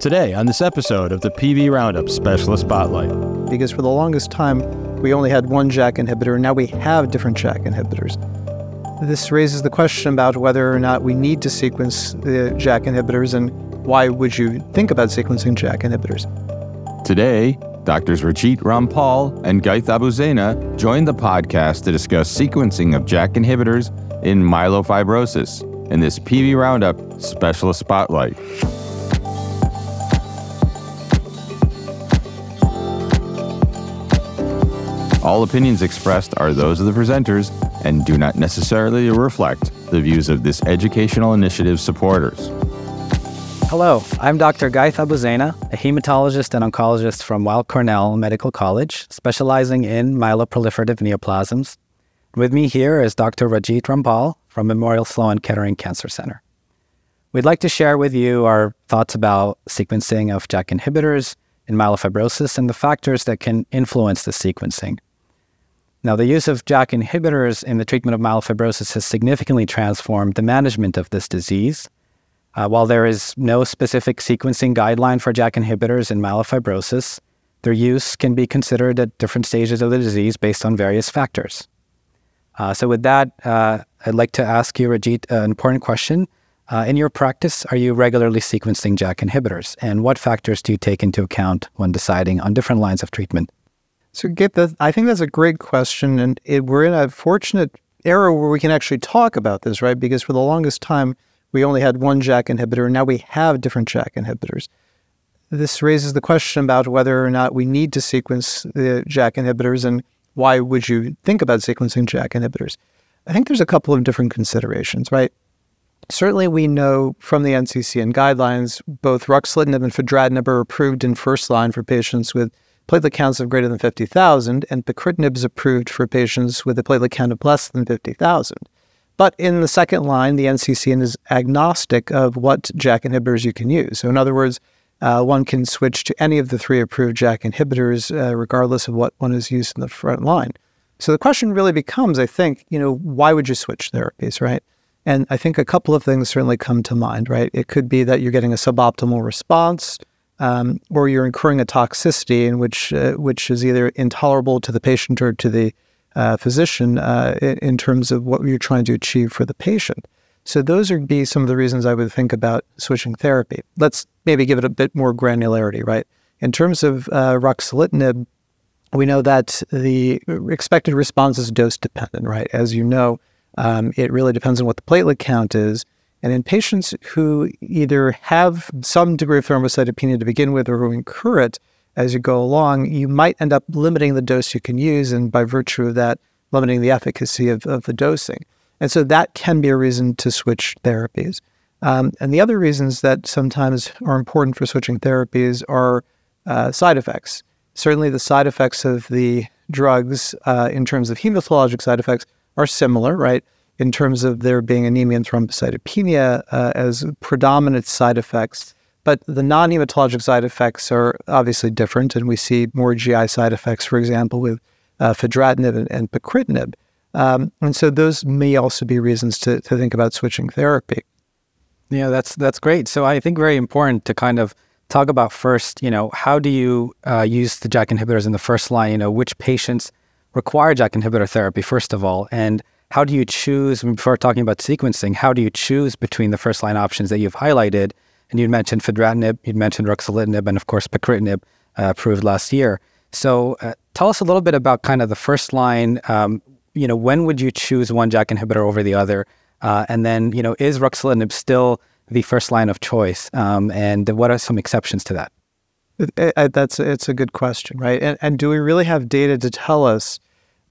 Today, on this episode of the PV Roundup Specialist Spotlight. Because for the longest time, we only had one JAK inhibitor, and now we have different JAK inhibitors. This raises the question about whether or not we need to sequence the JAK inhibitors and why would you think about sequencing JAK inhibitors? Today, Doctors Raajit Rampal and Ghaith Abu-Zeinah joined the podcast to discuss sequencing of JAK inhibitors in myelofibrosis in this PV Roundup Specialist Spotlight. All opinions expressed are those of the presenters and do not necessarily reflect the views of this educational initiative's supporters. Hello, I'm Dr. Ghaith Abu-Zeinah, a hematologist and oncologist from Weill Cornell Medical College, specializing in myeloproliferative neoplasms. With me here is Dr. Raajit Rampal from Memorial Sloan Kettering Cancer Center. We'd like to share with you our thoughts about sequencing of JAK inhibitors in myelofibrosis and the factors that can influence the sequencing. Now, the use of JAK inhibitors in the treatment of myelofibrosis has significantly transformed the management of this disease uh, while there is no specific sequencing guideline for JAK inhibitors in myelofibrosis, their use can be considered at different stages of the disease based on various factors. Uh, so, with that, uh, I'd like to ask you, Raajit, an important question. Uh, in your practice, are you regularly sequencing JAK inhibitors? And what factors do you take into account when deciding on different lines of treatment? So, that. I think that's a great question. And it, we're in a fortunate era where we can actually talk about this, right? Because for the longest time, we only had one JAK inhibitor, and now we have different JAK inhibitors. This raises the question about whether or not we need to sequence the JAK inhibitors and why would you think about sequencing JAK inhibitors? I think there's a couple of different considerations, right? Certainly, we know from the NCCN guidelines, both ruxolitinib and fedratinib are approved in first line for patients with platelet counts of greater than 50,000, and pacritinib is approved for patients with a platelet count of less than 50,000. But in the second line, the NCCN is agnostic of what JAK inhibitors you can use. So, in other words, uh, one can switch to any of the three approved JAK inhibitors, uh, regardless of what one is used in the front line. So the question really becomes, I think, you know, why would you switch therapies, right? And I think a couple of things certainly come to mind, right? It could be that you're getting a suboptimal response, um, or you're incurring a toxicity in which uh, which is either intolerable to the patient or to the uh, physician uh, in terms of what you're trying to achieve for the patient. So those would be some of the reasons I would think about switching therapy. Let's maybe give it a bit more granularity, right? In terms of uh, ruxolitinib, we know that the expected response is dose dependent, right? As you know, um, it really depends on what the platelet count is. And in patients who either have some degree of thrombocytopenia to begin with or who incur it, as you go along, you might end up limiting the dose you can use, and by virtue of that, limiting the efficacy of, of the dosing. And so that can be a reason to switch therapies. Um, and the other reasons that sometimes are important for switching therapies are uh, side effects. Certainly, the side effects of the drugs, uh, in terms of hematologic side effects, are similar, right? In terms of there being anemia and thrombocytopenia uh, as predominant side effects. But the non hematologic side effects are obviously different, and we see more GI side effects, for example, with uh, fedratinib and, and pacritinib. Um, and so those may also be reasons to, to think about switching therapy. Yeah, that's that's great. So I think very important to kind of talk about first. You know, how do you uh, use the JAK inhibitors in the first line? You know, which patients require JAK inhibitor therapy first of all, and how do you choose before talking about sequencing? How do you choose between the first line options that you've highlighted? And you mentioned fedratinib, you mentioned ruxolitinib, and of course pacritinib, uh, approved last year. So uh, tell us a little bit about kind of the first line. Um, you know, when would you choose one JAK inhibitor over the other? Uh, and then, you know, is ruxolitinib still the first line of choice? Um, and what are some exceptions to that? It, it, that's it's a good question, right? And, and, do we really have data to tell us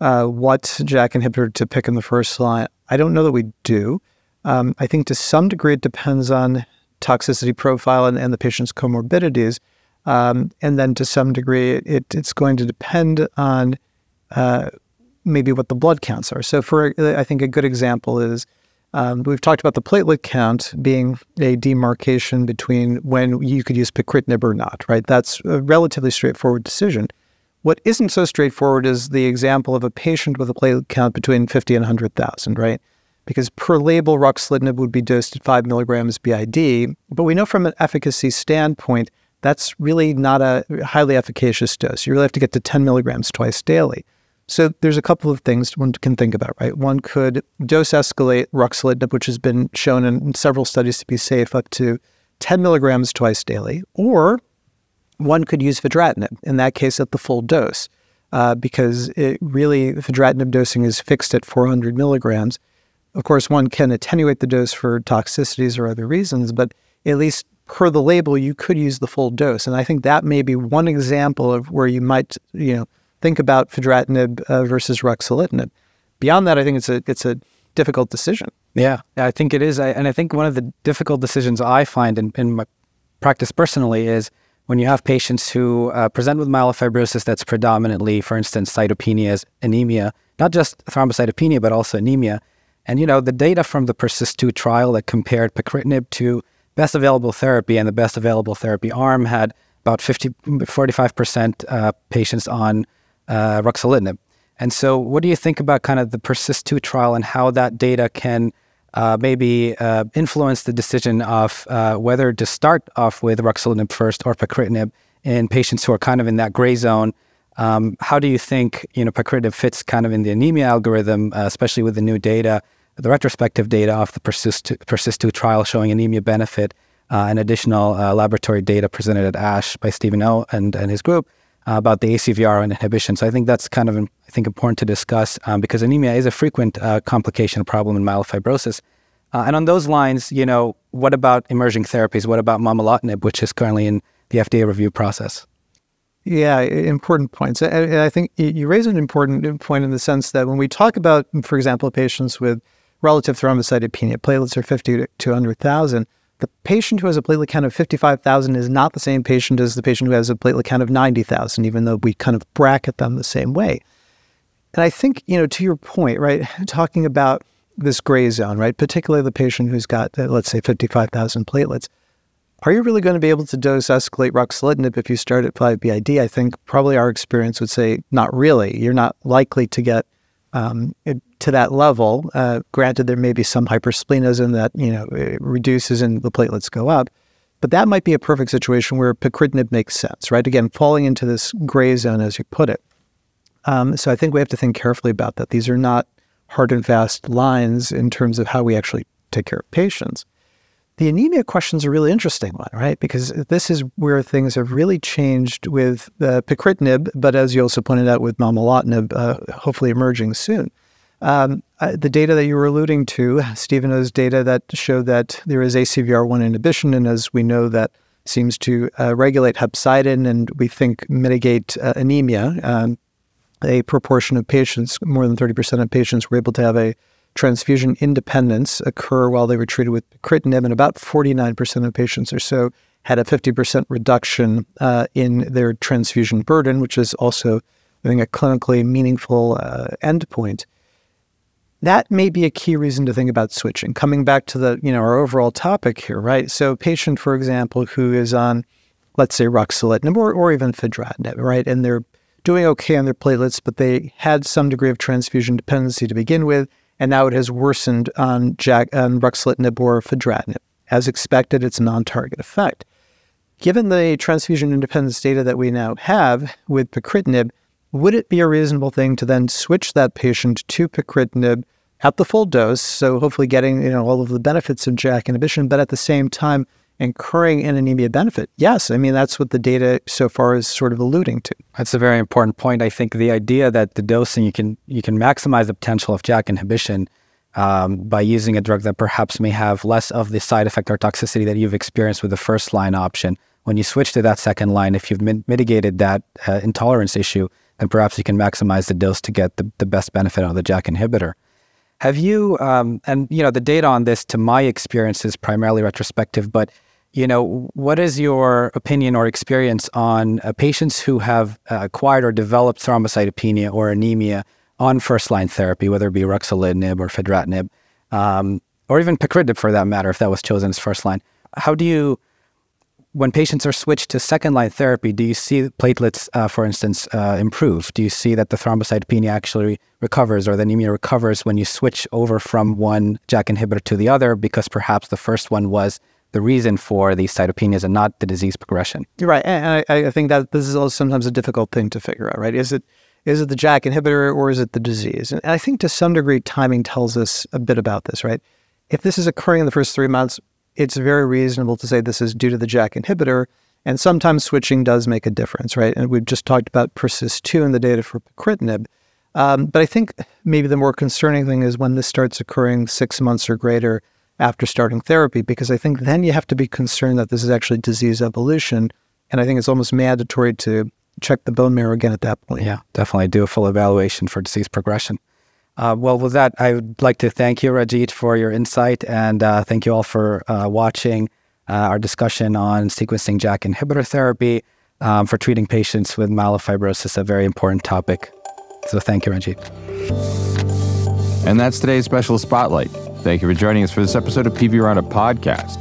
uh, what JAK inhibitor to pick in the first line? I don't know that we do. Um, I think to some degree it depends on toxicity profile and, and the patient's comorbidities. Um, and then to some degree, it, it's going to depend on uh, maybe what the blood counts are. So, for I think a good example is um, we've talked about the platelet count being a demarcation between when you could use pacritinib or not, right? That's a relatively straightforward decision. What isn't so straightforward is the example of a patient with a platelet count between 50 and 100,000, right? because per label, ruxolitinib would be dosed at five milligrams BID. But we know from an efficacy standpoint, that's really not a highly efficacious dose. You really have to get to 10 milligrams twice daily. So there's a couple of things one can think about, right? One could dose escalate ruxolitinib, which has been shown in several studies to be safe, up to 10 milligrams twice daily, or one could use fedratinib, in that case at the full dose, uh, because it really, fedratinib dosing is fixed at 400 milligrams. Of course, one can attenuate the dose for toxicities or other reasons, but at least per the label, you could use the full dose. And I think that may be one example of where you might, you know, think about fedratinib uh, versus ruxolitinib. Beyond that, I think it's a it's a difficult decision. Yeah, I think it is. I, and I think one of the difficult decisions I find in, in my practice personally is when you have patients who uh, present with myelofibrosis that's predominantly, for instance, cytopenias, anemia, not just thrombocytopenia, but also anemia. And, you know, the data from the PERSIST-2 trial that compared pacritinib to best available therapy and the best available therapy arm had about 50, 45% uh, patients on uh, ruxolitinib. And so, what do you think about kind of the PERSIST-2 trial and how that data can uh, maybe uh, influence the decision of uh, whether to start off with ruxolitinib first or pacritinib in patients who are kind of in that gray zone? Um, how do you think you know pacritinib fits kind of in the anemia algorithm, uh, especially with the new data, the retrospective data of the PERSIST-2, PERSIST-2 trial showing anemia benefit uh, and additional uh, laboratory data presented at ASH by Stephen O and, and his group? Uh, about the ACVR inhibition. So I think that's kind of, I think, important to discuss um, because anemia is a frequent uh, complication problem in myelofibrosis. Uh, and on those lines, you know, what about emerging therapies? What about momelotinib, which is currently in the FDA review process? Yeah, important points. And I think you raise an important point in the sense that when we talk about, for example, patients with relative thrombocytopenia, platelets are 50 to 100,000, the patient who has a platelet count of 55,000 is not the same patient as the patient who has a platelet count of 90,000, even though we kind of bracket them the same way. And I think, you know, to your point, right, talking about this gray zone, right, particularly the patient who's got, uh, let's say, 55,000 platelets, are you really going to be able to dose escalate ruxolitinib if you start at 5 BID? I think probably our experience would say not really. You're not likely to get um, to that level. Uh, granted, there may be some hypersplenism that you know reduces and the platelets go up, but that might be a perfect situation where pacritinib makes sense, right? Again, falling into this gray zone, as you put it. Um, so I think we have to think carefully about that. These are not hard and fast lines in terms of how we actually take care of patients. The anemia question is a really interesting one, right? Because this is where things have really changed with uh, but as you also pointed out with momelotinib, uh, hopefully emerging soon. Um, uh, the data that you were alluding to, Stephen, is data that showed that there is ACVR1 inhibition, and as we know, that seems to uh, regulate hepcidin and we think mitigate uh, anemia. Um, a proportion of patients, more than 30% of patients, were able to have a transfusion independence occur while they were treated with pacritinib, and about 49% of patients or so had a 50% reduction uh, in their transfusion burden, which is also, I think, a clinically meaningful uh, endpoint. That may be a key reason to think about switching. Coming back to the, you know, our overall topic here, right? So, a patient, for example, who is on, let's say, ruxolitinib or, or even fedratinib, right, and they're doing okay on their platelets, but they had some degree of transfusion dependency to begin with and now it has worsened on, JAK, on ruxolitinib or fedratinib. As expected, it's a non-target effect. Given the transfusion independence data that we now have with pacritinib, would it be a reasonable thing to then switch that patient to pacritinib at the full dose, so hopefully getting you know all of the benefits of JAK inhibition, but at the same time incurring an anemia benefit. Yes, I mean, that's what the data so far is sort of alluding to. That's a very important point. I think the idea that the dosing, you can, you can maximize the potential of JAK inhibition um, by using a drug that perhaps may have less of the side effect or toxicity that you've experienced with the first line option. When you switch to that second line, if you've min- mitigated that uh, intolerance issue, then perhaps you can maximize the dose to get the, the best benefit out of the JAK inhibitor. Have you, um, and you know, the data on this, to my experience, is primarily retrospective, but you know, what is your opinion or experience on uh, patients who have uh, acquired or developed thrombocytopenia or anemia on first line therapy, whether it be ruxolitinib or fedratinib, um, or even pacritinib for that matter, if that was chosen as first line? How do you, when patients are switched to second line therapy, do you see platelets, uh, for instance, uh, improve? Do you see that the thrombocytopenia actually recovers or the anemia recovers when you switch over from one JAK inhibitor to the other because perhaps the first one was the reason for these cytopenias and not the disease progression? You're right, and I, I think that this is also sometimes a difficult thing to figure out. Right? Is it is it the JAK inhibitor or is it the disease? And I think to some degree, timing tells us a bit about this. Right? If this is occurring in the first three months, it's very reasonable to say this is due to the JAK inhibitor. And sometimes switching does make a difference, right? And we've just talked about PERSIST-2 in the data for pacritinib. Um, but I think maybe the more concerning thing is when this starts occurring six months or greater after starting therapy, because I think then you have to be concerned that this is actually disease evolution. And I think it's almost mandatory to check the bone marrow again at that point. Yeah, definitely do a full evaluation for disease progression. Uh, well, with that, I would like to thank you, Raajit, for your insight, and uh, thank you all for uh, watching uh, our discussion on sequencing JAK inhibitor therapy um, for treating patients with myelofibrosis, a very important topic. So, thank you, Raajit. And that's today's special spotlight. Thank you for joining us for this episode of PV Roundup Podcast.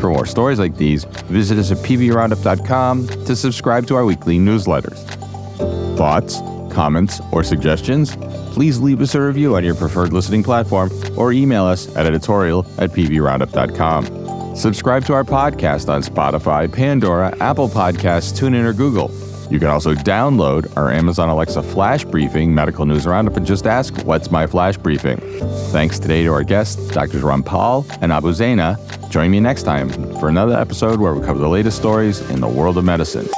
For more stories like these, visit us at pvroundup.com to subscribe to our weekly newsletters. Thoughts, comments, or suggestions? Please leave us a review on your preferred listening platform or email us at editorial at pvroundup.com. Subscribe to our podcast on Spotify, Pandora, Apple Podcasts, TuneIn, or Google. You can also download our Amazon Alexa Flash Briefing medical news roundup and just ask, What's my Flash Briefing? Thanks today to our guests, Drs. Rampal and Abu-Zeinah. Join me next time for another episode where we cover the latest stories in the world of medicine.